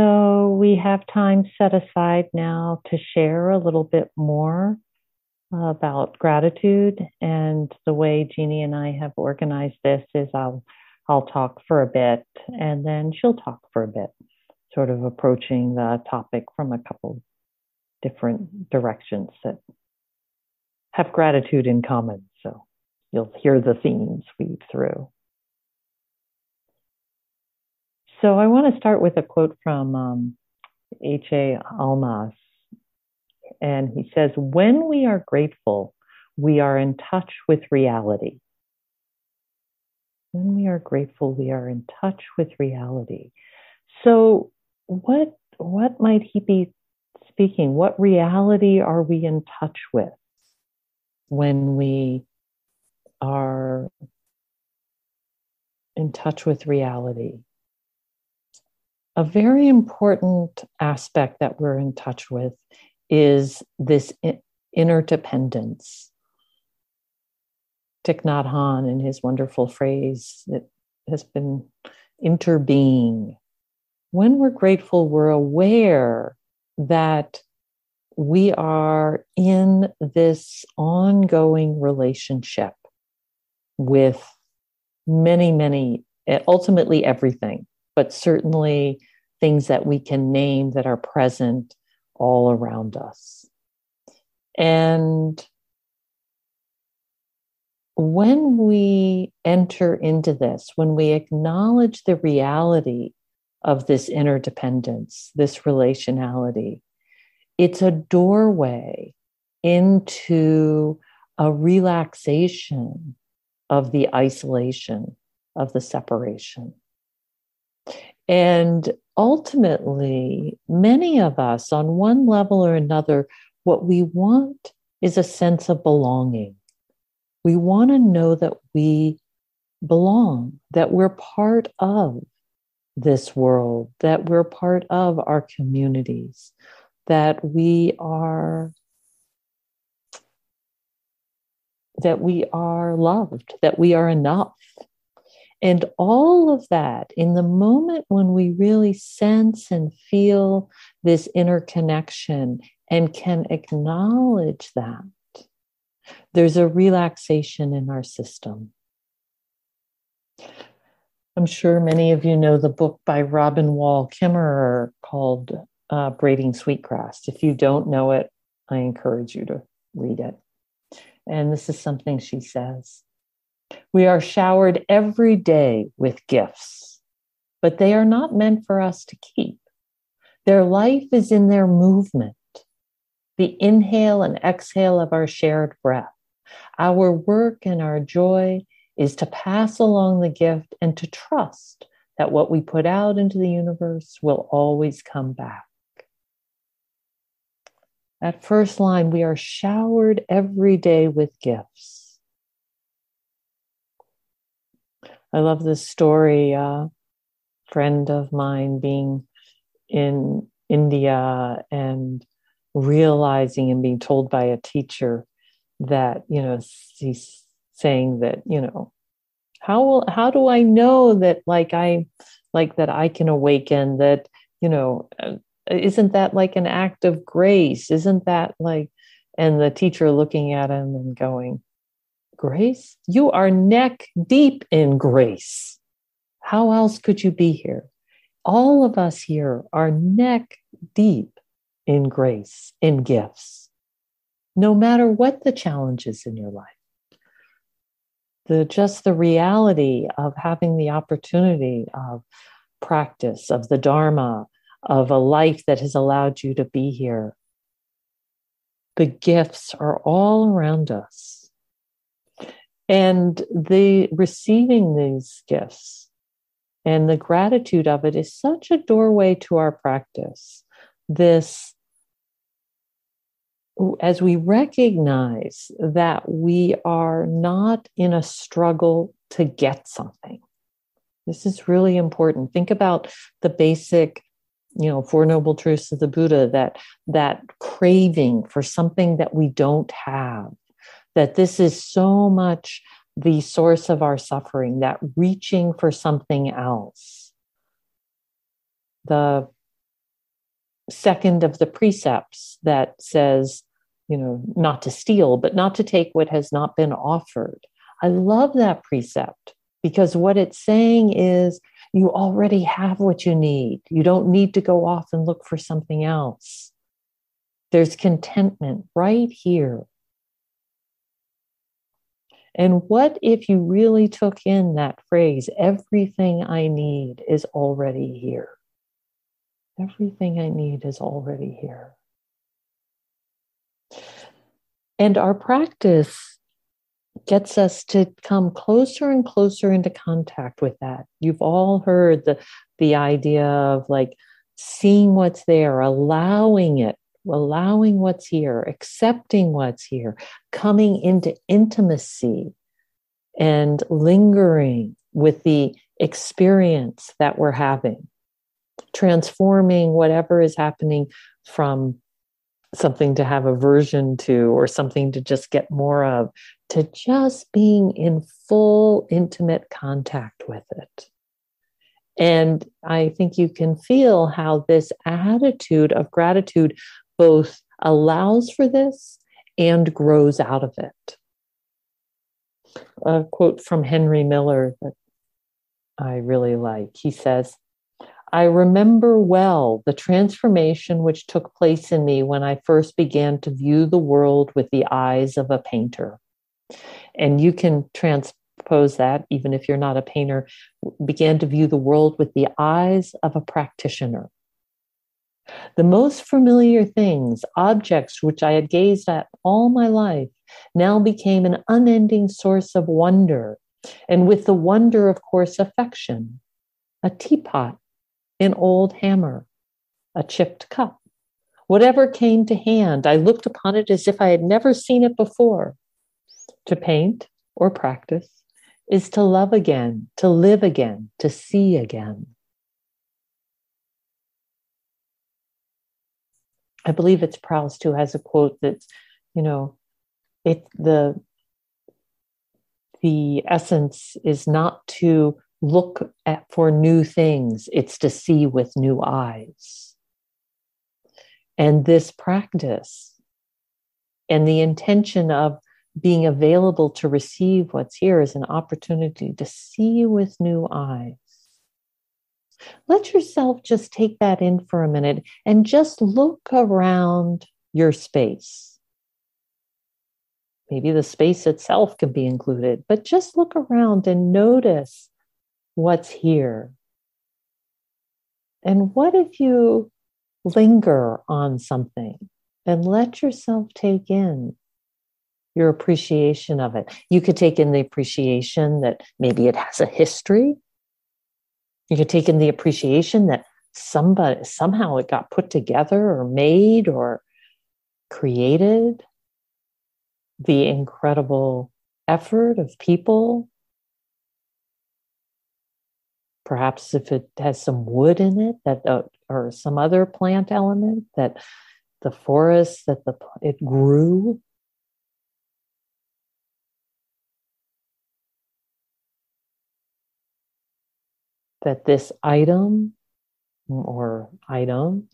So we have time set aside now to share a little bit more about gratitude. And the way Jeannie and I have organized this is I'll I'll talk for a bit and then she'll talk for a bit, sort of approaching the topic from a couple different directions that have gratitude in common. So you'll hear the themes weave through. So I want to start with a quote from um, H.A. Almaas. And he says, When we are grateful, we are in touch with reality. When we are grateful, we are in touch with reality. So, what, what might he be speaking? What reality are we in touch with when we are in touch with reality? A very important aspect that we're in touch with is this interdependence. Thich Nhat Hanh, in his wonderful phrase that has been interbeing. When we're grateful, we're aware that we are in this ongoing relationship with many, many, ultimately everything, but certainly things that we can name that are present all around us. And when we enter into this, when we acknowledge the reality of this interdependence, this relationality, it's a doorway into a relaxation of the isolation, of the separation. And ultimately, many of us, on one level or another, what we want is a sense of belonging. We want to know that we belong, that we're part of this world, that we're part of our communities, that we are that we are loved, that we are enough, and all of that, in the moment when we really sense and feel this interconnection and can acknowledge that, there's a relaxation in our system. I'm sure many of you know the book by Robin Wall Kimmerer called uh, Braiding Sweetgrass. If you don't know it, I encourage you to read it. And this is something she says we are showered every day with gifts, but they are not meant for us to keep. Their life is in their movement, the inhale and exhale of our shared breath. Our work and our joy is to pass along the gift and to trust that what we put out into the universe will always come back. That first line, we are showered every day with gifts. I love this story. A friend of mine being in India and realizing and being told by a teacher that you know he's saying that you know how will how do I know that like I like that I can awaken that you know uh, isn't that like an act of grace isn't that like and the teacher looking at him and going grace. You are neck deep in grace. How else could you be here? All of us here are neck deep in grace, in gifts, no matter what the challenges in your life. The, just the reality of having the opportunity of practice, of the Dharma, of a life that has allowed you to be here. The gifts are all around us and the receiving these gifts and the gratitude of it is such a doorway to our practice. This, as we recognize that we are not in a struggle to get something. This is really important. Think about the basic you know four noble truths of the buddha that that craving for something that we don't have that this is so much the source of our suffering, that reaching for something else. The second of the precepts that says, you know, not to steal, but not to take what has not been offered. I love that precept because what it's saying is you already have what you need. You don't need to go off and look for something else. There's contentment right here. And what if you really took in that phrase, everything I need is already here? Everything I need is already here. And our practice gets us to come closer and closer into contact with that. You've all heard the, the idea of like seeing what's there, allowing it, allowing what's here, accepting what's here, coming into intimacy and lingering with the experience that we're having, transforming whatever is happening from something to have aversion to or something to just get more of to just being in full intimate contact with it. And I think you can feel how this attitude of gratitude both allows for this and grows out of it. A quote from Henry Miller that I really like. He says, I remember well the transformation which took place in me when I first began to view the world with the eyes of a painter. And you can transpose that, even if you're not a painter, began to view the world with the eyes of a practitioner. The most familiar things, objects which I had gazed at all my life, now became an unending source of wonder, and with the wonder, of course, affection. A teapot, an old hammer, a chipped cup. Whatever came to hand, I looked upon it as if I had never seen it before. To paint or practice is to love again, to live again, to see again. I believe it's Proust who has a quote that's, you know, it the the essence is not to look at for new things, it's to see with new eyes. And this practice and the intention of being available to receive what's here is an opportunity to see with new eyes. Let yourself just take that in for a minute and just look around your space. Maybe the space itself can be included, but just look around and notice what's here. And what if you linger on something and let yourself take in your appreciation of it? You could take in the appreciation that maybe it has a history. You could take in the appreciation that somebody somehow it got put together or made or created. The incredible effort of people perhaps if it has some wood in it that uh, or some other plant element that the forest that the it grew that this item or item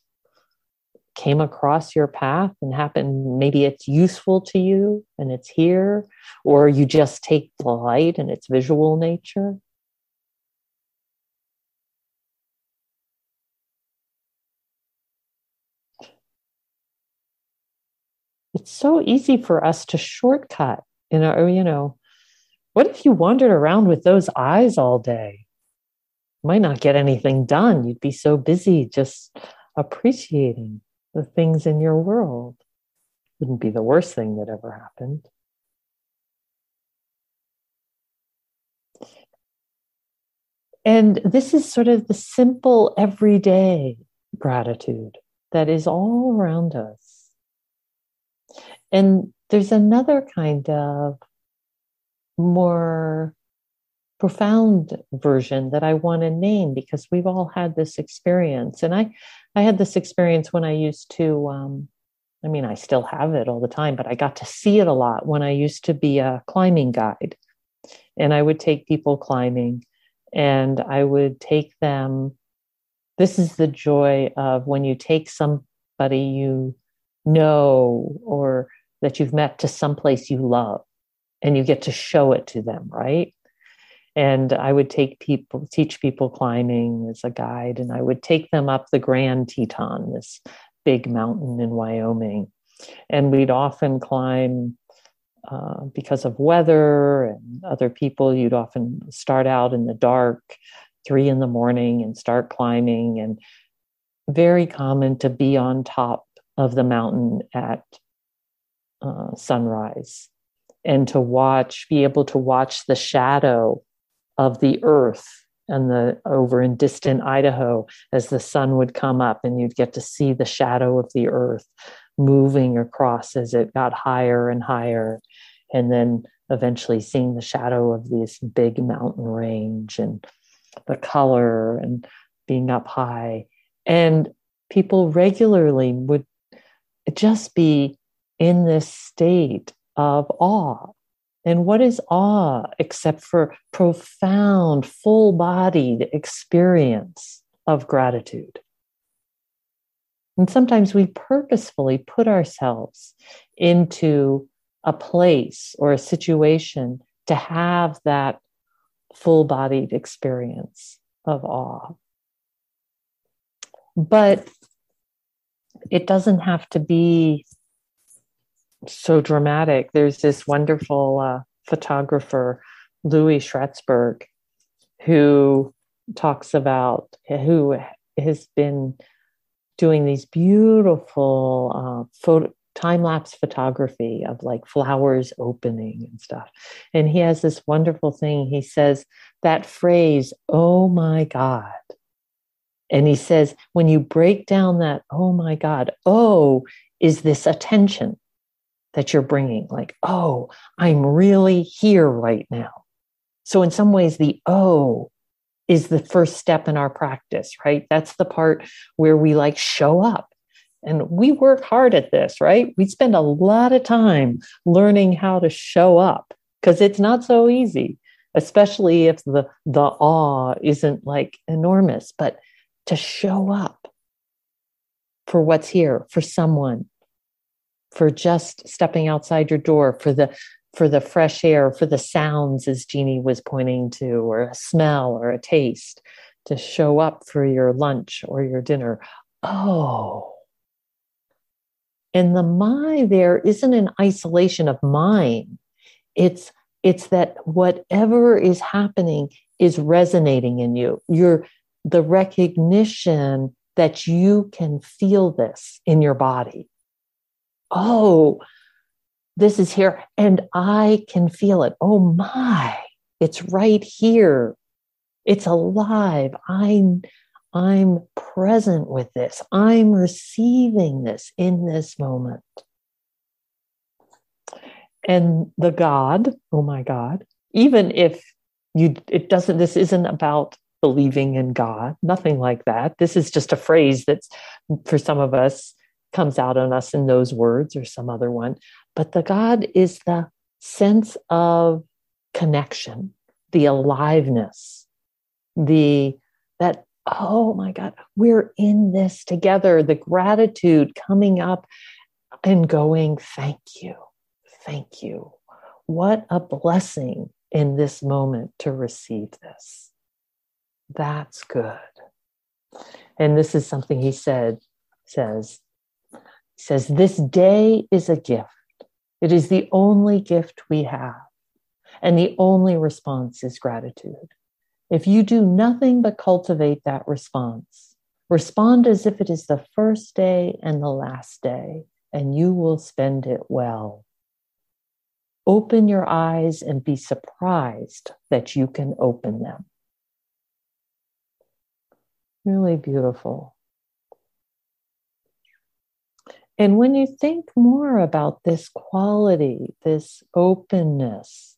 came across your path and happened maybe it's useful to you and it's here or you just take delight in its visual nature it's so easy for us to shortcut in our, you know, what if you wandered around with those eyes all day? Might not get anything done. You'd be so busy just appreciating the things in your world. Wouldn't be the worst thing that ever happened. And this is sort of the simple, everyday gratitude that is all around us. And there's another kind of more profound version that I want to name because we've all had this experience. And I, I had this experience when I used to, um, I mean, I still have it all the time, but I got to see it a lot when I used to be a climbing guide. And I would take people climbing and I would take them. This is the joy of when you take somebody you know or that you've met to someplace you love and you get to show it to them, right? And I would take people, teach people climbing as a guide, and I would take them up the Grand Teton, this big mountain in Wyoming. And we'd often climb uh, because of weather and other people. You'd often start out in the dark, three in the morning, and start climbing. And very common to be on top of the mountain at uh, sunrise and to watch, be able to watch the shadow of the earth and the over in distant Idaho as the sun would come up and you'd get to see the shadow of the earth moving across as it got higher and higher and then eventually seeing the shadow of this big mountain range and the color and being up high and people regularly would just be in this state of awe. And what is awe except for profound, full bodied experience of gratitude? And sometimes we purposefully put ourselves into a place or a situation to have that full bodied experience of awe. But it doesn't have to be so dramatic. There's this wonderful uh, photographer, Louis Schwartzberg, who talks about who has been doing these beautiful uh, photo time lapse photography of like flowers opening and stuff. And he has this wonderful thing. He says that phrase, oh my God. And he says, when you break down that, oh my God, oh, is this attention that you're bringing. Like, oh, I'm really here right now. So, in some ways, the oh is the first step in our practice, right? That's the part where we like show up. And we work hard at this, right? We spend a lot of time learning how to show up because it's not so easy, especially if the, the awe isn't like enormous, but to show up for what's here, for someone, for just stepping outside your door, for the for the fresh air, for the sounds, as Jeannie was pointing to, or a smell or a taste, to show up for your lunch or your dinner. Oh. And the my there isn't an isolation of mine. It's it's that whatever is happening is resonating in you. You're the recognition that you can feel this in your body oh, this is here and I can feel it. Oh my, it's right here. It's alive. I'm I'm present with this. I'm receiving this in this moment. And the God, oh my God, even if you it doesn't this isn't about believing in God, nothing like that. This is just a phrase that's for some of us comes out on us in those words or some other one. But the God is the sense of connection, the aliveness, the that, oh my God, we're in this together, the gratitude coming up and going, thank you, thank you. What a blessing in this moment to receive this. That's good. And this is something he said, says, says, This day is a gift. It is the only gift we have. And the only response is gratitude. If you do nothing but cultivate that response, respond as if it is the first day and the last day, and you will spend it well. Open your eyes and be surprised that you can open them. Really beautiful. And when you think more about this quality, this openness,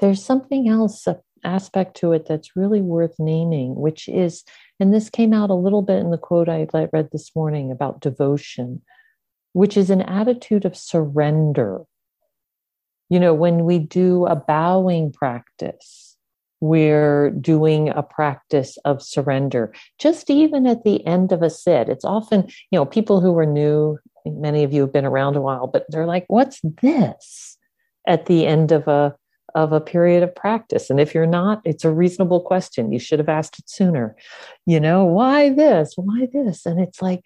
there's something else, an aspect to it that's really worth naming, which is, and this came out a little bit in the quote I read this morning about devotion, which is an attitude of surrender. You know, when we do a bowing practice, we're doing a practice of surrender. Just even at the end of a sit, it's often, you know, people who are new, many of you have been around a while, but they're like, what's this at the end of a of a period of practice. And if you're not, it's a reasonable question. You should have asked it sooner. You know, why this? Why this? And it's like,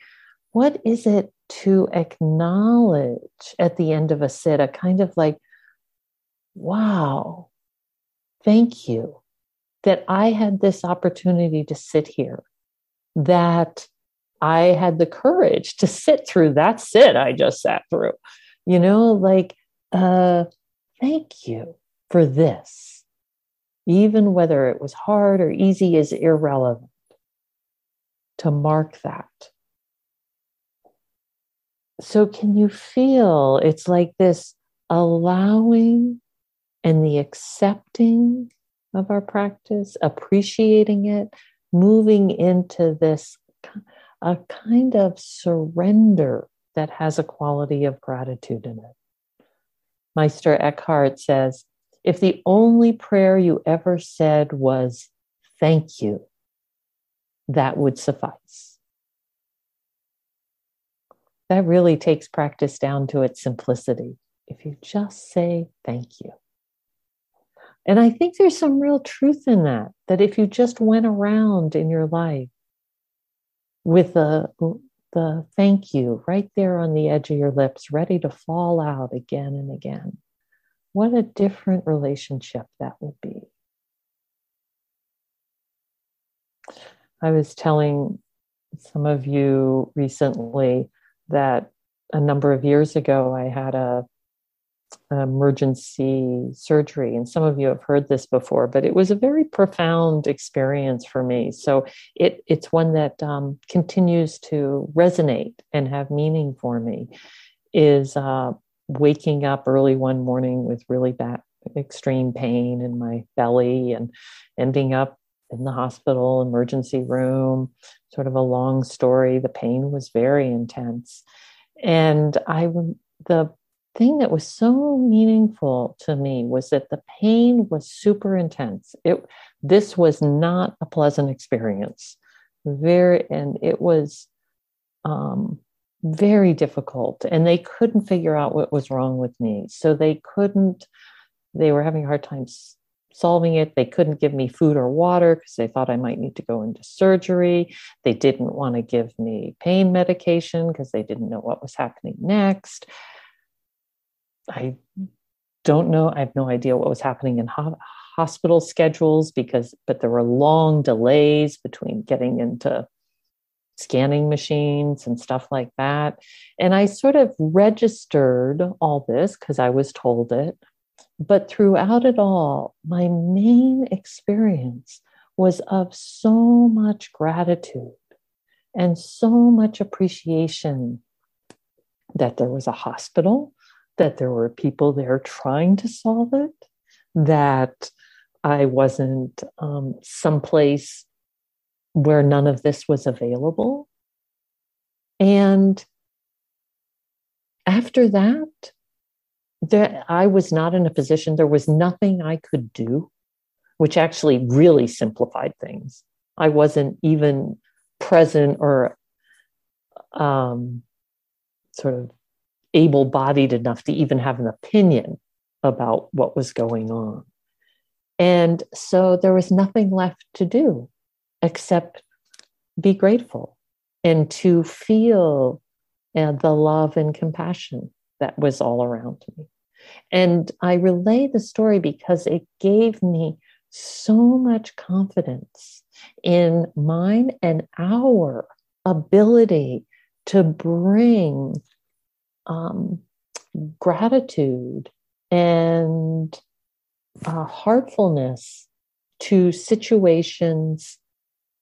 what is it to acknowledge at the end of a sit? A kind of like, wow, thank you that I had this opportunity to sit here, that I had the courage to sit through that sit I just sat through. You know, like, uh, thank you for this. Even whether it was hard or easy is irrelevant. To mark that. So, can you feel it's like this allowing and the accepting of our practice, appreciating it, moving into this a kind of surrender that has a quality of gratitude in it. Meister Eckhart says, if the only prayer you ever said was thank you, that would suffice. That really takes practice down to its simplicity. If you just say thank you. And I think there's some real truth in that, that if you just went around in your life with the, the thank you right there on the edge of your lips, ready to fall out again and again, what a different relationship that would be. I was telling some of you recently that a number of years ago I had a emergency surgery and some of you have heard this before but it was a very profound experience for me. So it it's one that um, continues to resonate and have meaning for me is uh, waking up early one morning with really bad extreme pain in my belly and ending up in the hospital emergency room sort of a long story. The pain was very intense. And i the thing that was so meaningful to me was that the pain was super intense. It this was not a pleasant experience. Very and it was um very difficult and they couldn't figure out what was wrong with me. So they couldn't they were having a hard time solving it. They couldn't give me food or water because they thought i might need to go into surgery. They didn't want to give me pain medication because they didn't know what was happening next i don't know i have no idea what was happening in ho- hospital schedules because but there were long delays between getting into scanning machines and stuff like that. And I sort of registered all this because I was told it. But throughout it all, my main experience was of so much gratitude and so much appreciation that there was a hospital, that there were people there trying to solve it, that I wasn't um, someplace where none of this was available. And after that, that I was not in a position, there was nothing I could do, which actually really simplified things. I wasn't even present or um, sort of able bodied enough to even have an opinion about what was going on. And so there was nothing left to do except be grateful and to feel uh, the love and compassion that was all around me. And I relay the story because it gave me so much confidence in mine and our ability to bring um, gratitude and uh, heartfulness to situations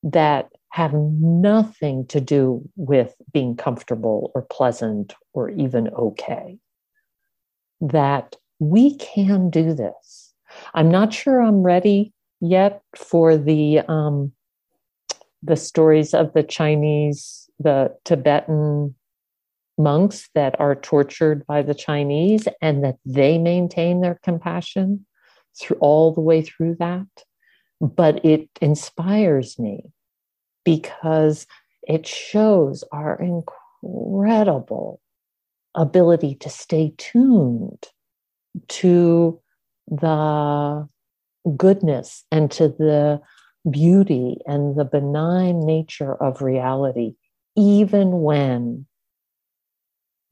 that have nothing to do with being comfortable or pleasant or even okay. That we can do this. I'm not sure I'm ready yet for the um, the stories of the Chinese, the Tibetan monks that are tortured by the Chinese and that they maintain their compassion through all the way through that. but it inspires me because it shows our incredible ability to stay tuned to the goodness and to the beauty and the benign nature of reality, even when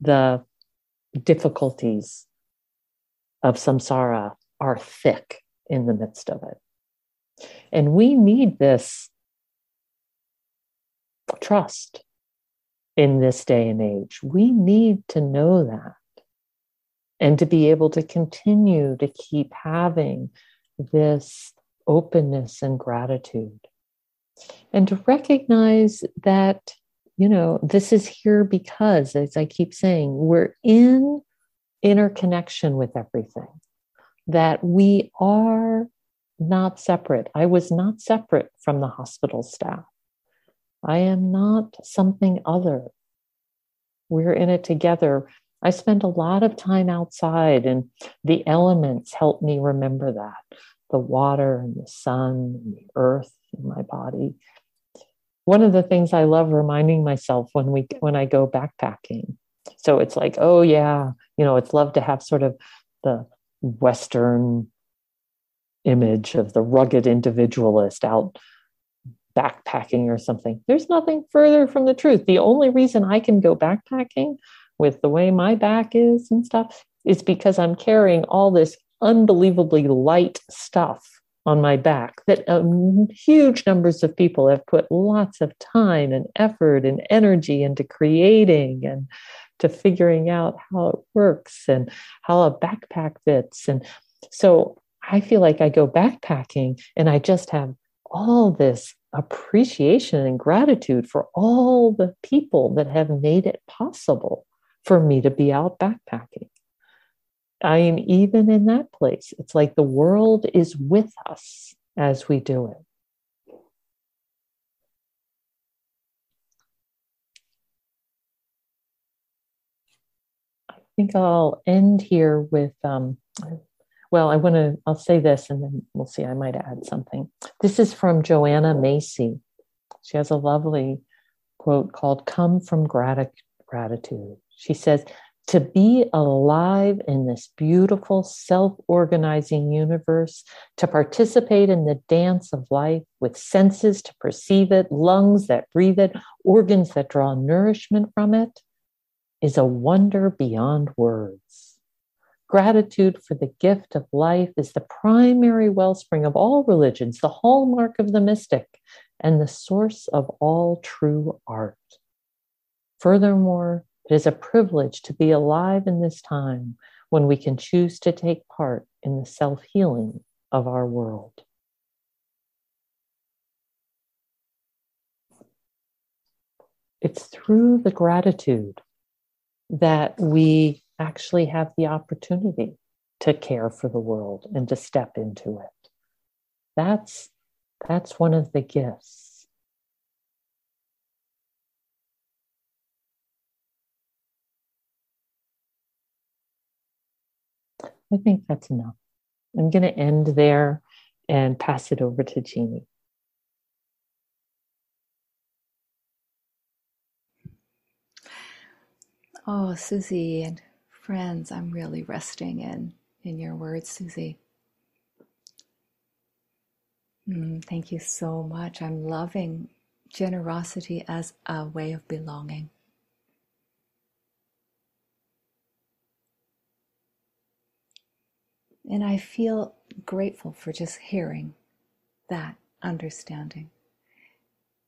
the difficulties of samsara are thick in the midst of it. And we need this trust in this day and age. We need to know that and to be able to continue to keep having this openness and gratitude. And to recognize that, you know, this is here because, as I keep saying, we're in interconnection with everything, that we are not separate. I was not separate from the hospital staff. I am not something other. We're in it together. I spend a lot of time outside, and the elements help me remember that the water and the sun and the earth in my body. One of the things I love reminding myself when we when I go backpacking. So it's like, oh yeah, you know, it's love to have sort of the Western image of the rugged individualist out backpacking or something. There's nothing further from the truth. The only reason I can go backpacking with the way my back is and stuff is because I'm carrying all this unbelievably light stuff on my back that um, huge numbers of people have put lots of time and effort and energy into creating and to figuring out how it works and how a backpack fits. And so I feel like I go backpacking and I just have all this appreciation and gratitude for all the people that have made it possible for me to be out backpacking. I am even in that place, it's like the world is with us as we do it. I think I'll end here with um, well, I want to, I'll say this and then we'll see. I might add something. This is from Joanna Macy. She has a lovely quote called Come from Gratitude. She says, to be alive in this beautiful self organizing universe, to participate in the dance of life with senses to perceive it, lungs that breathe it, organs that draw nourishment from it, is a wonder beyond words. Gratitude for the gift of life is the primary wellspring of all religions, the hallmark of the mystic, and the source of all true art. Furthermore, it is a privilege to be alive in this time when we can choose to take part in the self healing of our world. It's through the gratitude that we actually have the opportunity to care for the world and to step into it. That's, that's one of the gifts. I think that's enough. I'm going to end there and pass it over to Jeannie. Oh, Susie and friends, I'm really resting in in your words, Susie. Mm, thank you so much. I'm loving generosity as a way of belonging. And I feel grateful for just hearing that understanding.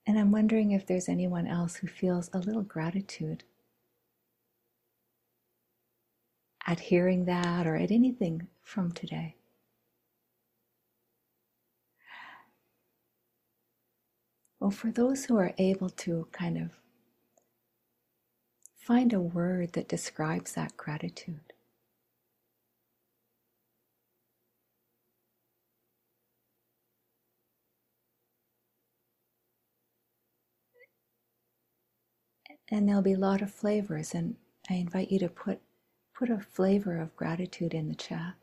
And I'm wondering if there's anyone else who feels a little gratitude at hearing that or at anything from today. Well, for those who are able to kind of find a word that describes that gratitude. and there'll be a lot of flavors and i invite you to put put a flavor of gratitude in the chat.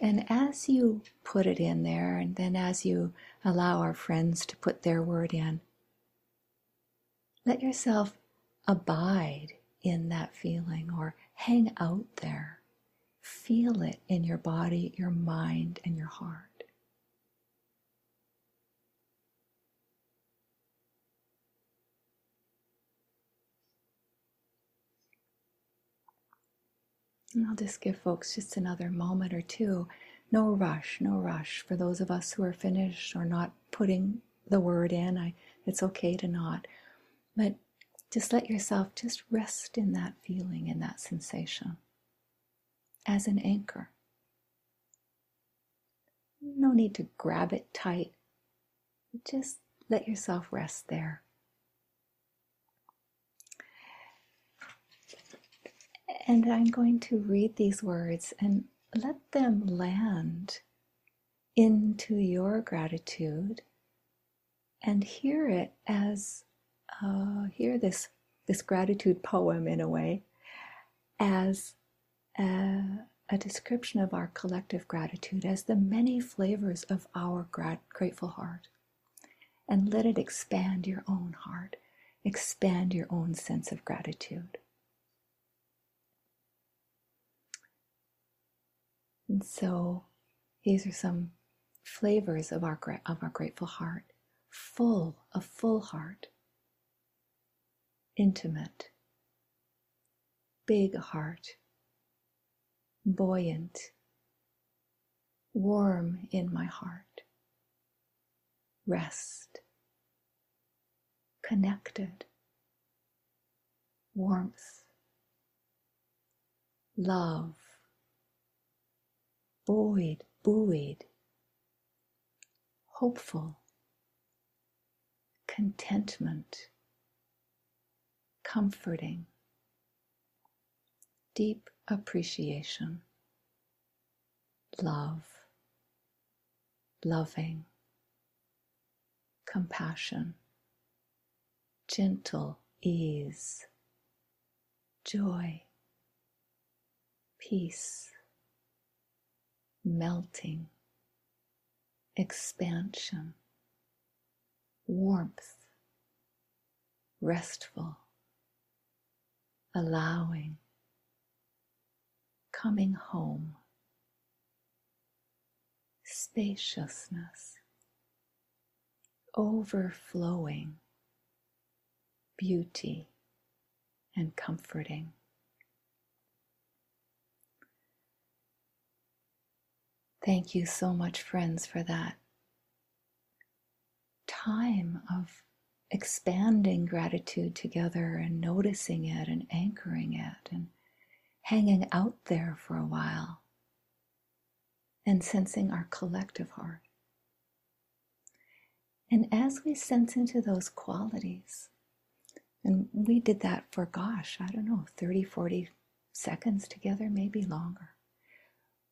And as you put it in there, and then as you allow our friends to put their word in, let yourself abide in that feeling or hang out there. Feel it in your body, your mind, and your heart. And I'll just give folks just another moment or two. No rush, no rush. For those of us who are finished or not putting the word in, I, it's okay to not. But just let yourself just rest in that feeling, in that sensation as an anchor. No need to grab it tight. Just let yourself rest there. And I'm going to read these words and let them land into your gratitude and hear it as uh, hear this this gratitude poem in a way as a, a description of our collective gratitude as the many flavors of our grat- grateful heart. And let it expand your own heart expand your own sense of gratitude. And so these are some flavors of our, of our grateful heart full, a full heart, intimate, big heart, buoyant, warm in my heart, rest, connected, warmth, love, buoyed, buoyed, hopeful, contentment, comforting, deep appreciation, love, loving, compassion, gentle ease, joy, peace melting, expansion, warmth, restful, allowing, coming home, spaciousness, overflowing, beauty, and comforting. Thank you so much, friends, for that time of expanding gratitude together and noticing it and anchoring it and hanging out there for a while and sensing our collective heart. And as we sense into those qualities, and we did that for, gosh, I don't know, 30, 40 seconds together, maybe longer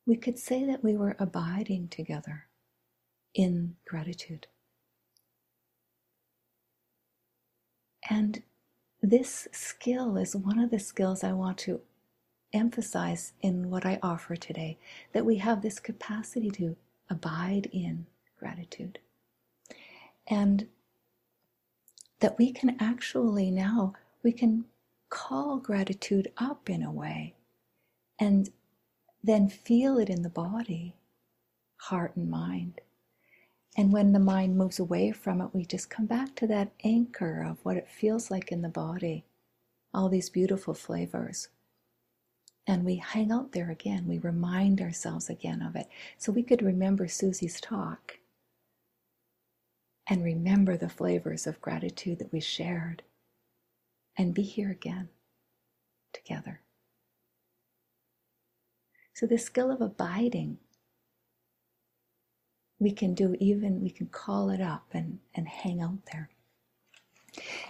we could say that we were abiding together in gratitude. And this skill is one of the skills I want to emphasize in what I offer today that we have this capacity to abide in gratitude. And that we can actually now we can call gratitude up in a way and then feel it in the body, heart and mind. And when the mind moves away from it, we just come back to that anchor of what it feels like in the body, all these beautiful flavors. And we hang out there again. We remind ourselves again of it. So we could remember Susie's talk and remember the flavors of gratitude that we shared and be here again together. So, the skill of abiding, we can do even, we can call it up and, and hang out there.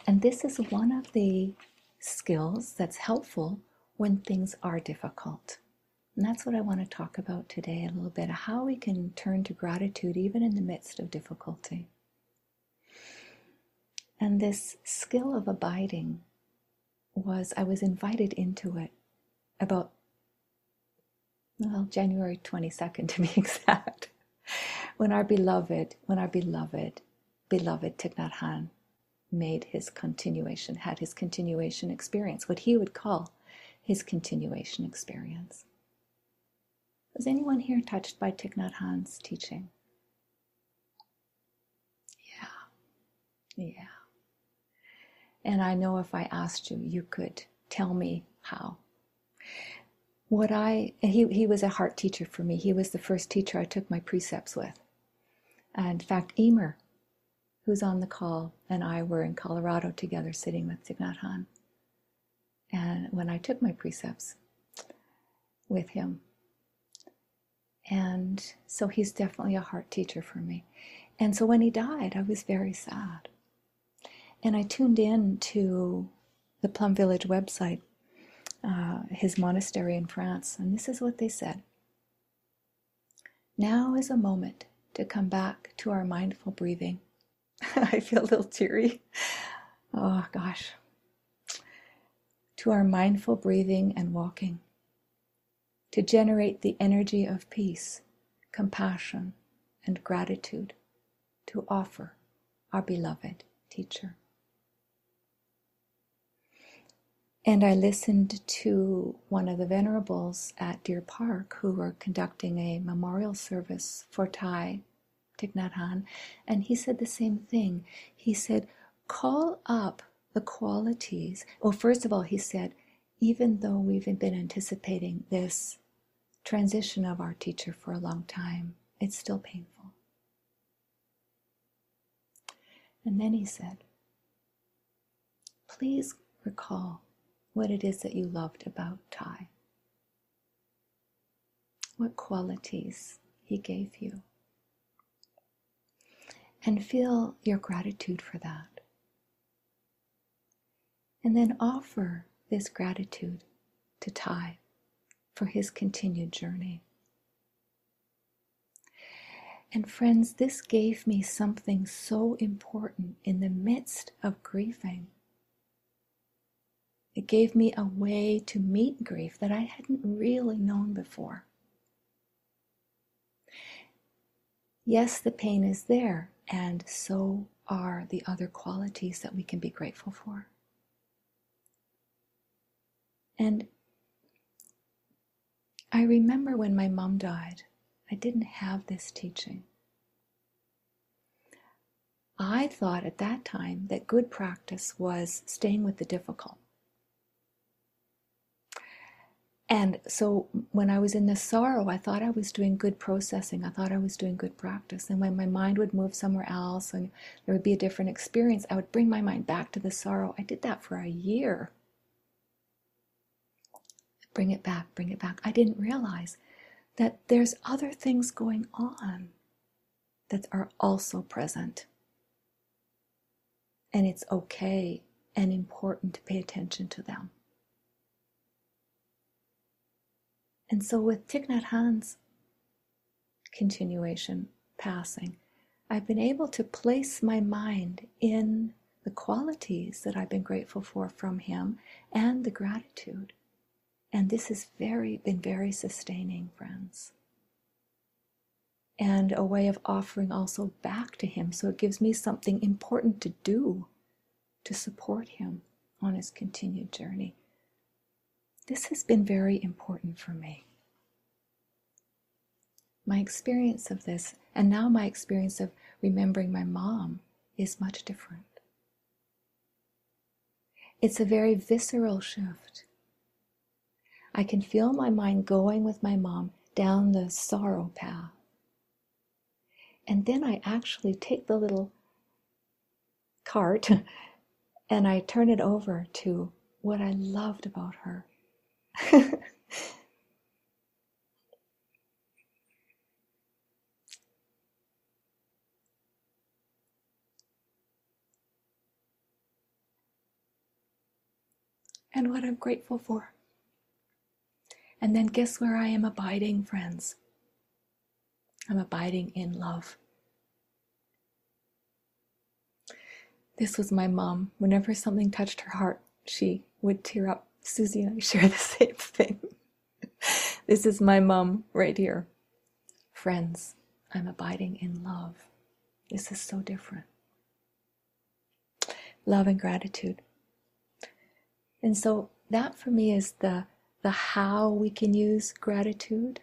And this is one of the skills that's helpful when things are difficult. And that's what I want to talk about today a little bit how we can turn to gratitude even in the midst of difficulty. And this skill of abiding was, I was invited into it about well, January 22nd to be exact, when our beloved, when our beloved, beloved Thich Nhat made his continuation, had his continuation experience, what he would call his continuation experience. Was anyone here touched by Thich Nhat Hanh's teaching? Yeah, yeah. And I know if I asked you, you could tell me how. What I, he, he was a heart teacher for me. He was the first teacher I took my precepts with. And in fact, Emer, who's on the call, and I were in Colorado together sitting with Thich Hanh. And when I took my precepts with him, and so he's definitely a heart teacher for me. And so when he died, I was very sad. And I tuned in to the Plum Village website, uh, his monastery in France, and this is what they said Now is a moment to come back to our mindful breathing. I feel a little teary. Oh gosh. To our mindful breathing and walking to generate the energy of peace, compassion, and gratitude to offer our beloved teacher. And I listened to one of the venerables at Deer Park who were conducting a memorial service for Thay Thich Nhat Hanh, and he said the same thing. He said, call up the qualities. Well, first of all, he said, even though we've been anticipating this transition of our teacher for a long time. It's still painful. And then he said, Please recall what it is that you loved about Thay, what qualities he gave you, and feel your gratitude for that. And then offer this gratitude to Thay for his continued journey. And friends, this gave me something so important in the midst of grieving. It gave me a way to meet grief that I hadn't really known before. Yes, the pain is there, and so are the other qualities that we can be grateful for. And I remember when my mom died, I didn't have this teaching. I thought at that time that good practice was staying with the difficult. And so when I was in the sorrow, I thought I was doing good processing. I thought I was doing good practice. And when my mind would move somewhere else and there would be a different experience, I would bring my mind back to the sorrow. I did that for a year bring it back, bring it back. I didn't realize that there's other things going on that are also present. And it's okay and important to pay attention to them. And so, with Thich Nhat Hanh's continuation, passing, I've been able to place my mind in the qualities that I've been grateful for from him and the gratitude. And this has very been very sustaining, friends. And a way of offering also back to him. So it gives me something important to do to support him on his continued journey. This has been very important for me. My experience of this, and now my experience of remembering my mom, is much different. It's a very visceral shift. I can feel my mind going with my mom down the sorrow path. And then I actually take the little cart and I turn it over to what I loved about her. and what I'm grateful for. And then guess where I am abiding, friends? I'm abiding in love. This was my mom. Whenever something touched her heart, she would tear up. Susie and I share the same thing. this is my mom right here. Friends, I'm abiding in love. This is so different. Love and gratitude. And so that for me is the the how we can use gratitude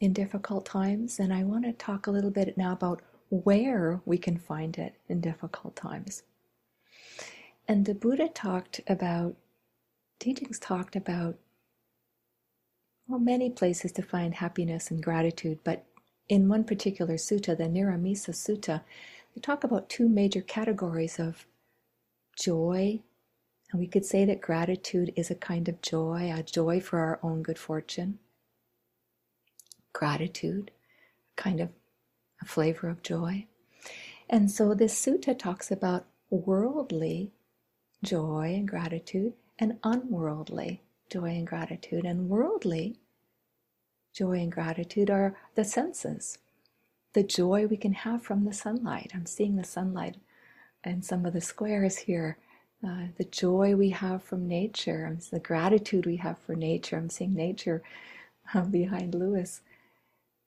in difficult times. And I want to talk a little bit now about where we can find it in difficult times. And the Buddha talked about, teachings talked about, well, many places to find happiness and gratitude, but in one particular sutta, the Niramisa Sutta, they talk about two major categories of joy and we could say that gratitude is a kind of joy, a joy for our own good fortune. Gratitude, a kind of a flavor of joy. And so this sutta talks about worldly joy and gratitude and unworldly joy and gratitude. And worldly joy and gratitude are the senses, the joy we can have from the sunlight. I'm seeing the sunlight in some of the squares here uh, the joy we have from nature, the gratitude we have for nature. I'm seeing nature uh, behind Lewis.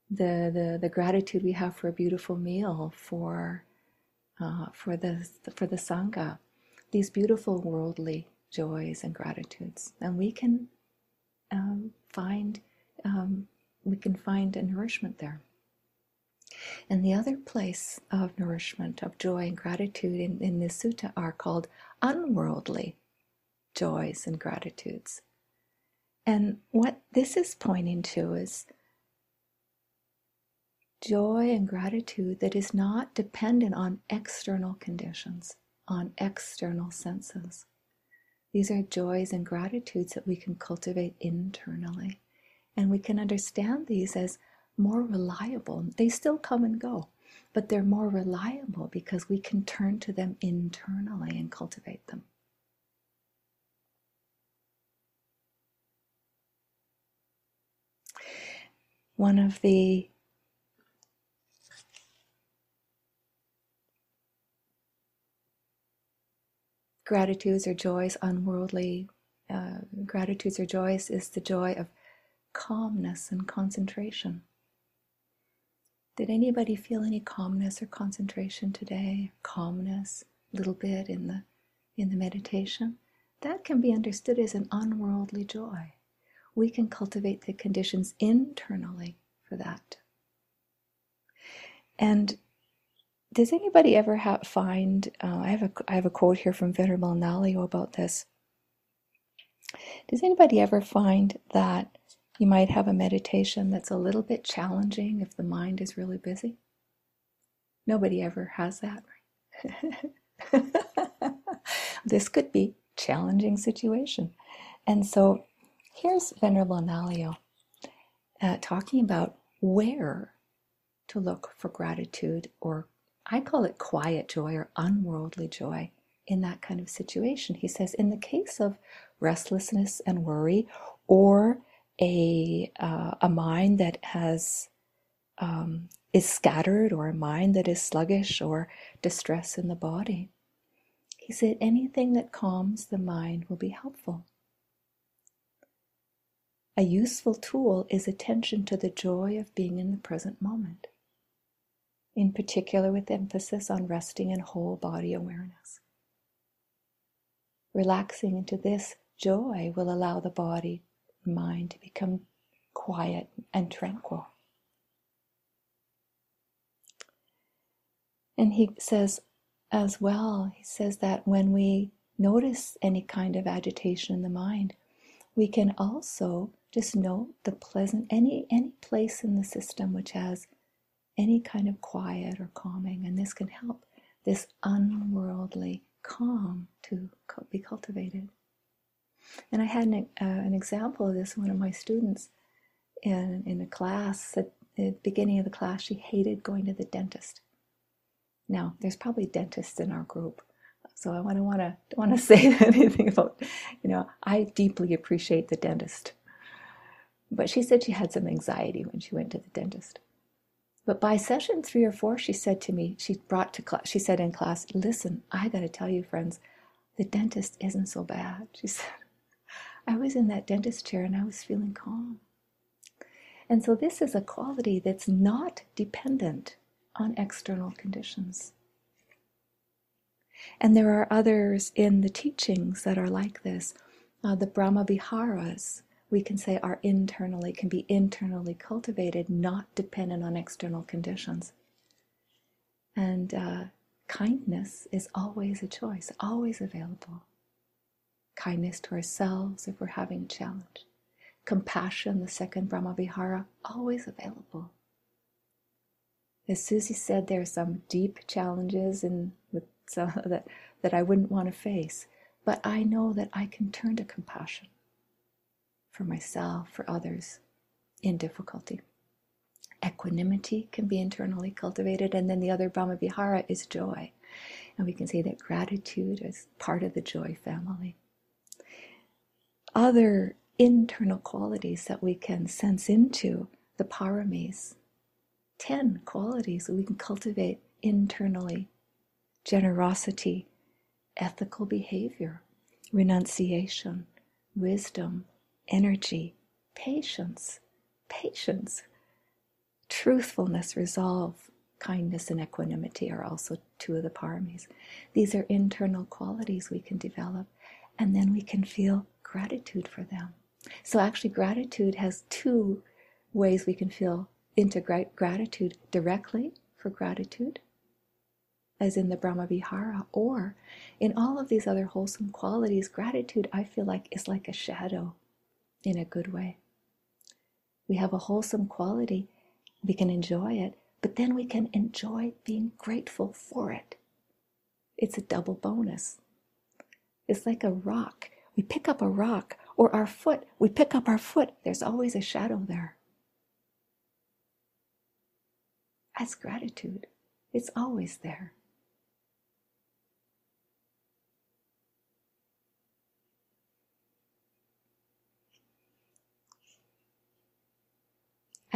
The, the the gratitude we have for a beautiful meal, for uh, for the for the sangha, these beautiful worldly joys and gratitudes, and we can um, find um, we can find a nourishment there. And the other place of nourishment, of joy and gratitude in, in this sutta are called unworldly joys and gratitudes. And what this is pointing to is joy and gratitude that is not dependent on external conditions, on external senses. These are joys and gratitudes that we can cultivate internally. And we can understand these as more reliable. They still come and go, but they're more reliable because we can turn to them internally and cultivate them. One of the gratitudes or joys, unworldly uh, gratitudes or joys, is the joy of calmness and concentration. Did anybody feel any calmness or concentration today? Calmness, a little bit in the in the meditation? That can be understood as an unworldly joy. We can cultivate the conditions internally for that. And does anybody ever have, find? Uh, I have a I have a quote here from Venerable Analayo about this. Does anybody ever find that you might have a meditation that's a little bit challenging if the mind is really busy. Nobody ever has that. this could be challenging situation. And so here's Venerable Analayo uh, talking about where to look for gratitude, or I call it quiet joy or unworldly joy in that kind of situation. He says, in the case of restlessness and worry, or a uh, a mind that has um, is scattered or a mind that is sluggish or distress in the body. He said anything that calms the mind will be helpful. A useful tool is attention to the joy of being in the present moment, in particular with emphasis on resting in whole body awareness. Relaxing into this joy will allow the body and mind to become quiet and tranquil. And he says as well, he says that when we notice any kind of agitation in the mind, we can also just note the pleasant any any place in the system which has any kind of quiet or calming, and this can help this unworldly calm to be cultivated. And I had an, uh, an example of this. One of my students in, in a class, at the beginning of the class, she hated going to the dentist. Now, there's probably dentists in our group. So I want to want to want to say anything about, you know, I deeply appreciate the dentist. But she said she had some anxiety when she went to the dentist. But by session three or four, she said to me, she brought to class, she said in class, listen, I got to tell you, friends, the dentist isn't so bad. She said, I was in that dentist chair and I was feeling calm. And so this is a quality that's not dependent on external conditions. And there are others in the teachings that are like this. Uh, the Brahma Viharas, we can say, are internally, can be internally cultivated, not dependent on external conditions. And uh, kindness is always a choice, always available. Kindness to ourselves if we're having a challenge. Compassion, the second Brahma Vihara, always available. As Susie said, there are some deep challenges and with some that, that I wouldn't want to face, but I know that I can turn to compassion for myself, for others in difficulty. Equanimity can be internally cultivated, and then the other Brahma Vihara is joy. And we can say that gratitude is part of the joy family. Other internal qualities that we can sense into the paramis, 10 qualities that we can cultivate internally generosity, ethical behavior, renunciation, wisdom, energy, patience, patience, truthfulness, resolve, kindness, and equanimity are also two of the paramis. These are internal qualities we can develop, and then we can feel gratitude for them. So, actually, gratitude has two ways we can feel gratitude directly for gratitude, as in the Brahma Vihara, or in all of these other wholesome qualities, gratitude I feel like is like a shadow in a good way. We have a wholesome quality, we can enjoy it, but then we can enjoy being grateful for it. It's a double bonus. It's like a rock. We pick up a rock, or our foot, we pick up our foot, there's always a shadow there. As gratitude, it's always there.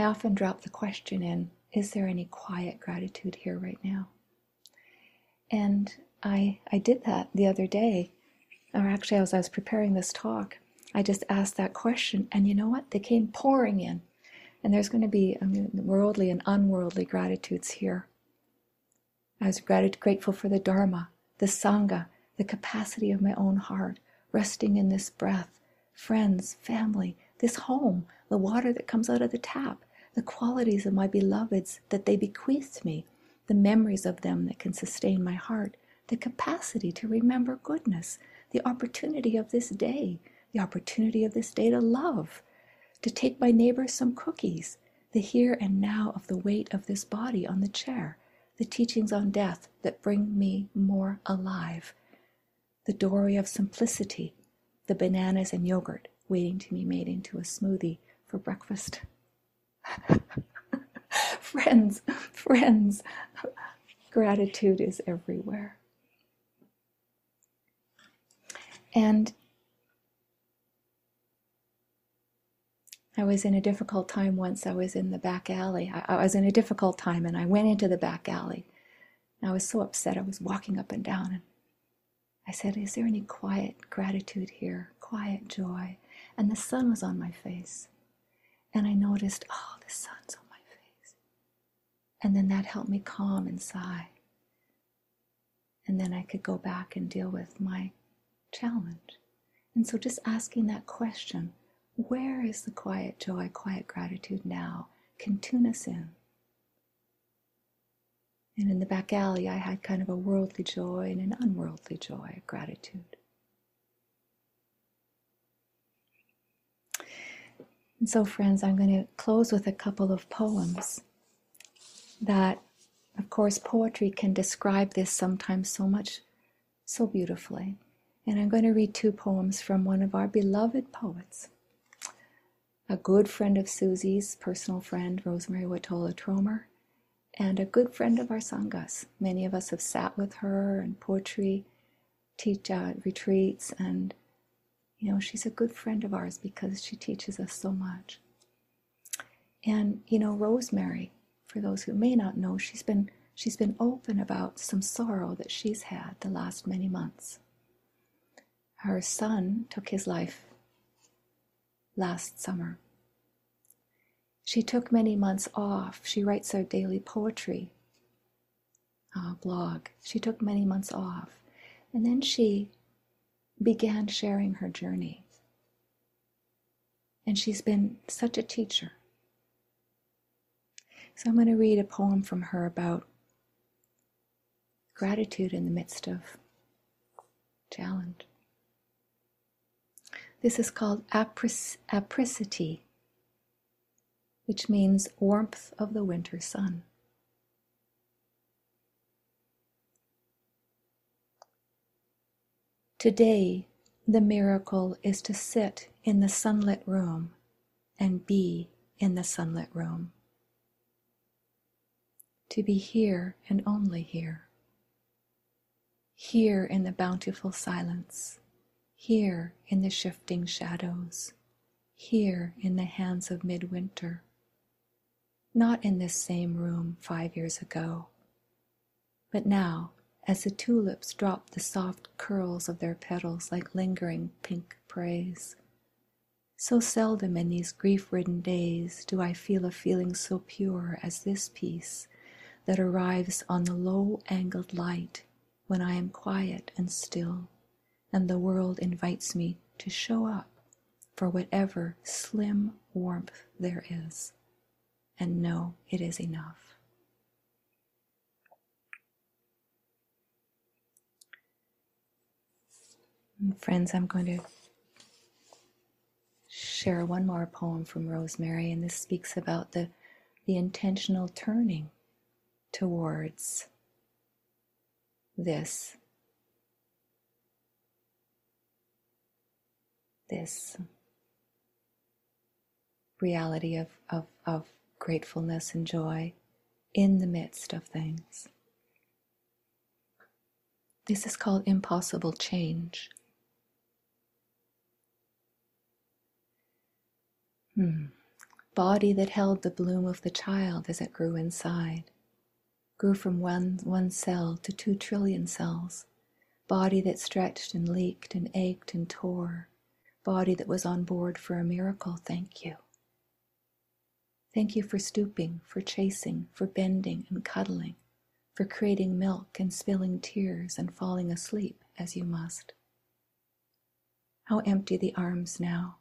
I often drop the question in Is there any quiet gratitude here right now? And I, I did that the other day, or actually, as I was preparing this talk, I just asked that question, and you know what? They came pouring in. And there's going to be worldly and unworldly gratitudes here. I was grateful for the Dharma, the Sangha, the capacity of my own heart, resting in this breath, friends, family, this home, the water that comes out of the tap, the qualities of my beloveds that they bequeathed me, the memories of them that can sustain my heart, the capacity to remember goodness, the opportunity of this day, the opportunity of this day to love, to take my neighbor some cookies, the here and now of the weight of this body on the chair, the teachings on death that bring me more alive, the dory of simplicity, the bananas and yogurt waiting to be made into a smoothie for breakfast. friends, friends, gratitude is everywhere. And I was in a difficult time once. I was in the back alley. I, I, was in a difficult time and I went into the back alley. And I was so upset. I was walking up and down and I said, Is there any quiet gratitude here? Quiet joy? And the sun was on my face. And I noticed, Oh, the sun's on my face. And then that helped me calm and sigh. And then I could go back and deal with my challenge. And so just asking that question where is the quiet joy, quiet gratitude now? Can tune us in. And in the back alley, I had kind of a worldly joy and an unworldly joy, gratitude. And so, friends, I'm going to close with a couple of poems that, of course, poetry can describe this sometimes so much, so beautifully. And I'm going to read two poems from one of our beloved poets, a good friend of Susie's, personal friend, Rosemerry Wahtola Trommer, and a good friend of our Sanghas. Many of us have sat with her and poetry teach uh, retreats, and you know, she's a good friend of ours because she teaches us so much. And you know, Rosemerry, for those who may not know, she's been she's been open about some sorrow that she's had the last many months. Her son took his life last summer. She took many months off. She writes a daily poetry uh, blog. She took many months off. And then she began sharing her journey. And she's been such a teacher. So I'm going to read a poem from her about gratitude in the midst of challenge. This is called apricity, which means warmth of the winter sun. Today, the miracle is to sit in the sunlit room and be in the sunlit room. To be here and only here. Here in the bountiful silence. Here in the shifting shadows. Here in the hands of midwinter. Not in this same room five years ago, but now as the tulips drop the soft curls of their petals like lingering pink praise. So seldom in these grief ridden days do I feel a feeling so pure as this peace that arrives on the low angled light when I am quiet and still, and the world invites me to show up for whatever slim warmth there is, and know it is enough. Friends, I'm going to share one more poem from Rosemerry, and this speaks about the, the intentional turning towards this. This reality of, of, of gratefulness and joy in the midst of things. This is called impossible change. Hmm. Body that held the bloom of the child as it grew inside, grew from one, one cell to two trillion cells. Body that stretched and leaked and ached and tore. Body that was on board for a miracle. Thank you. Thank you for stooping, for chasing, for bending and cuddling, for creating milk and spilling tears and falling asleep as you must. How empty the arms now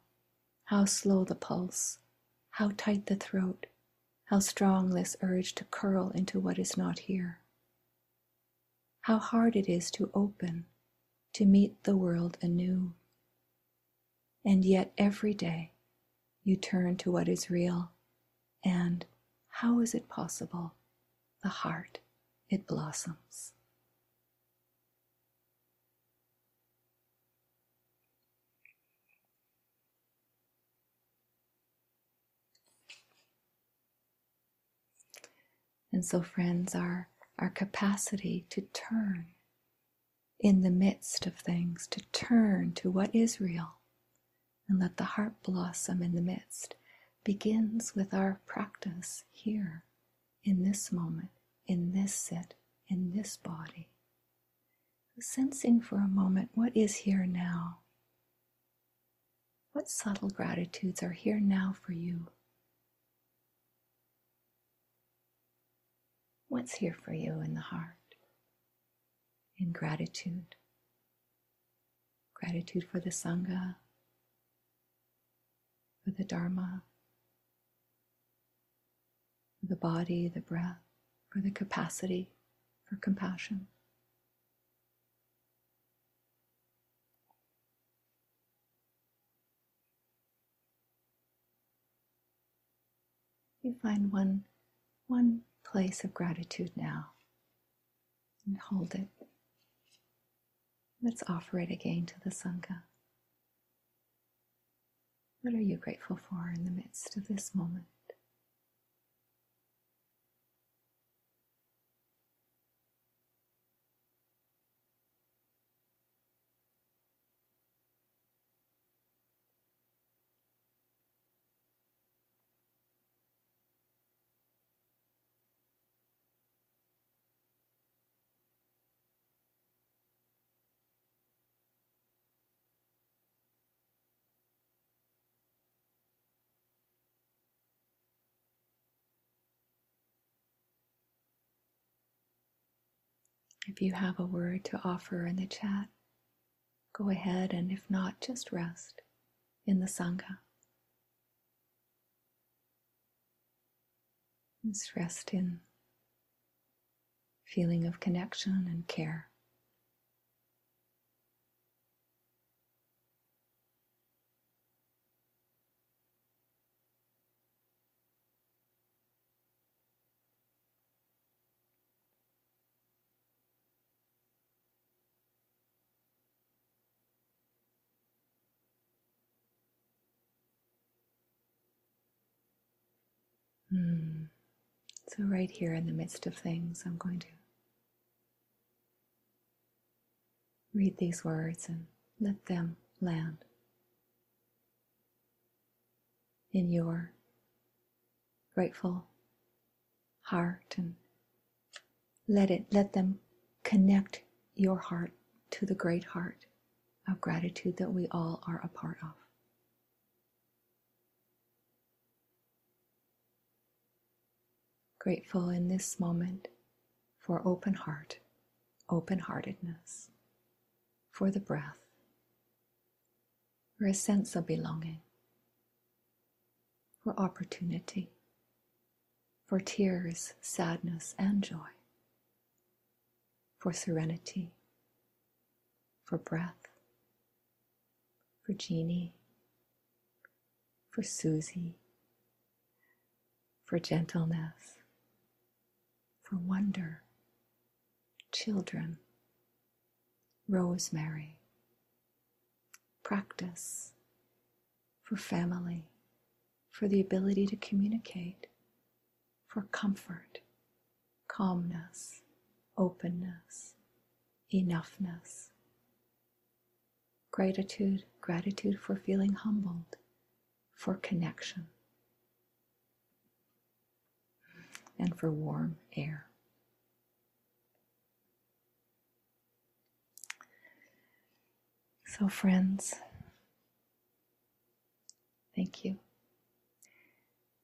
how slow the pulse, how tight the throat, how strong this urge to curl into what is not here. How hard it is to open, to meet the world anew. And yet every day you turn to what is real, and how is it possible? The heart, it blossoms. And so, friends, our, our capacity to turn in the midst of things, to turn to what is real and let the heart blossom in the midst, begins with our practice here, in this moment, in this sit, in this body. Sensing for a moment what is here now. What subtle gratitudes are here now for you? What's here for you in the heart? In gratitude. Gratitude for the Sangha, for the Dharma, for the body, the breath, for the capacity for compassion. You find one, one place of gratitude now and hold it. Let's offer it again to the Sangha. What are you grateful for in the midst of this moment? If you have a word to offer in the chat, go ahead, and if not, just rest in the Sangha. Just rest in feeling of connection and care. Hmm. Right here in the midst of things, I'm going to read these words and let them land in your grateful heart and let it let them connect your heart to the great heart of gratitude that we all are a part of. Grateful in this moment for open heart, open heartedness, for the breath, for a sense of belonging, for opportunity, for tears, sadness, and joy, for serenity, for breath, for Jeannie, for Susie, for gentleness for wonder, children, rosemary, practice, for family, for the ability to communicate, for comfort, calmness, openness, enoughness. Gratitude, gratitude for feeling humbled, for connection. and for warm air. So, friends, thank you.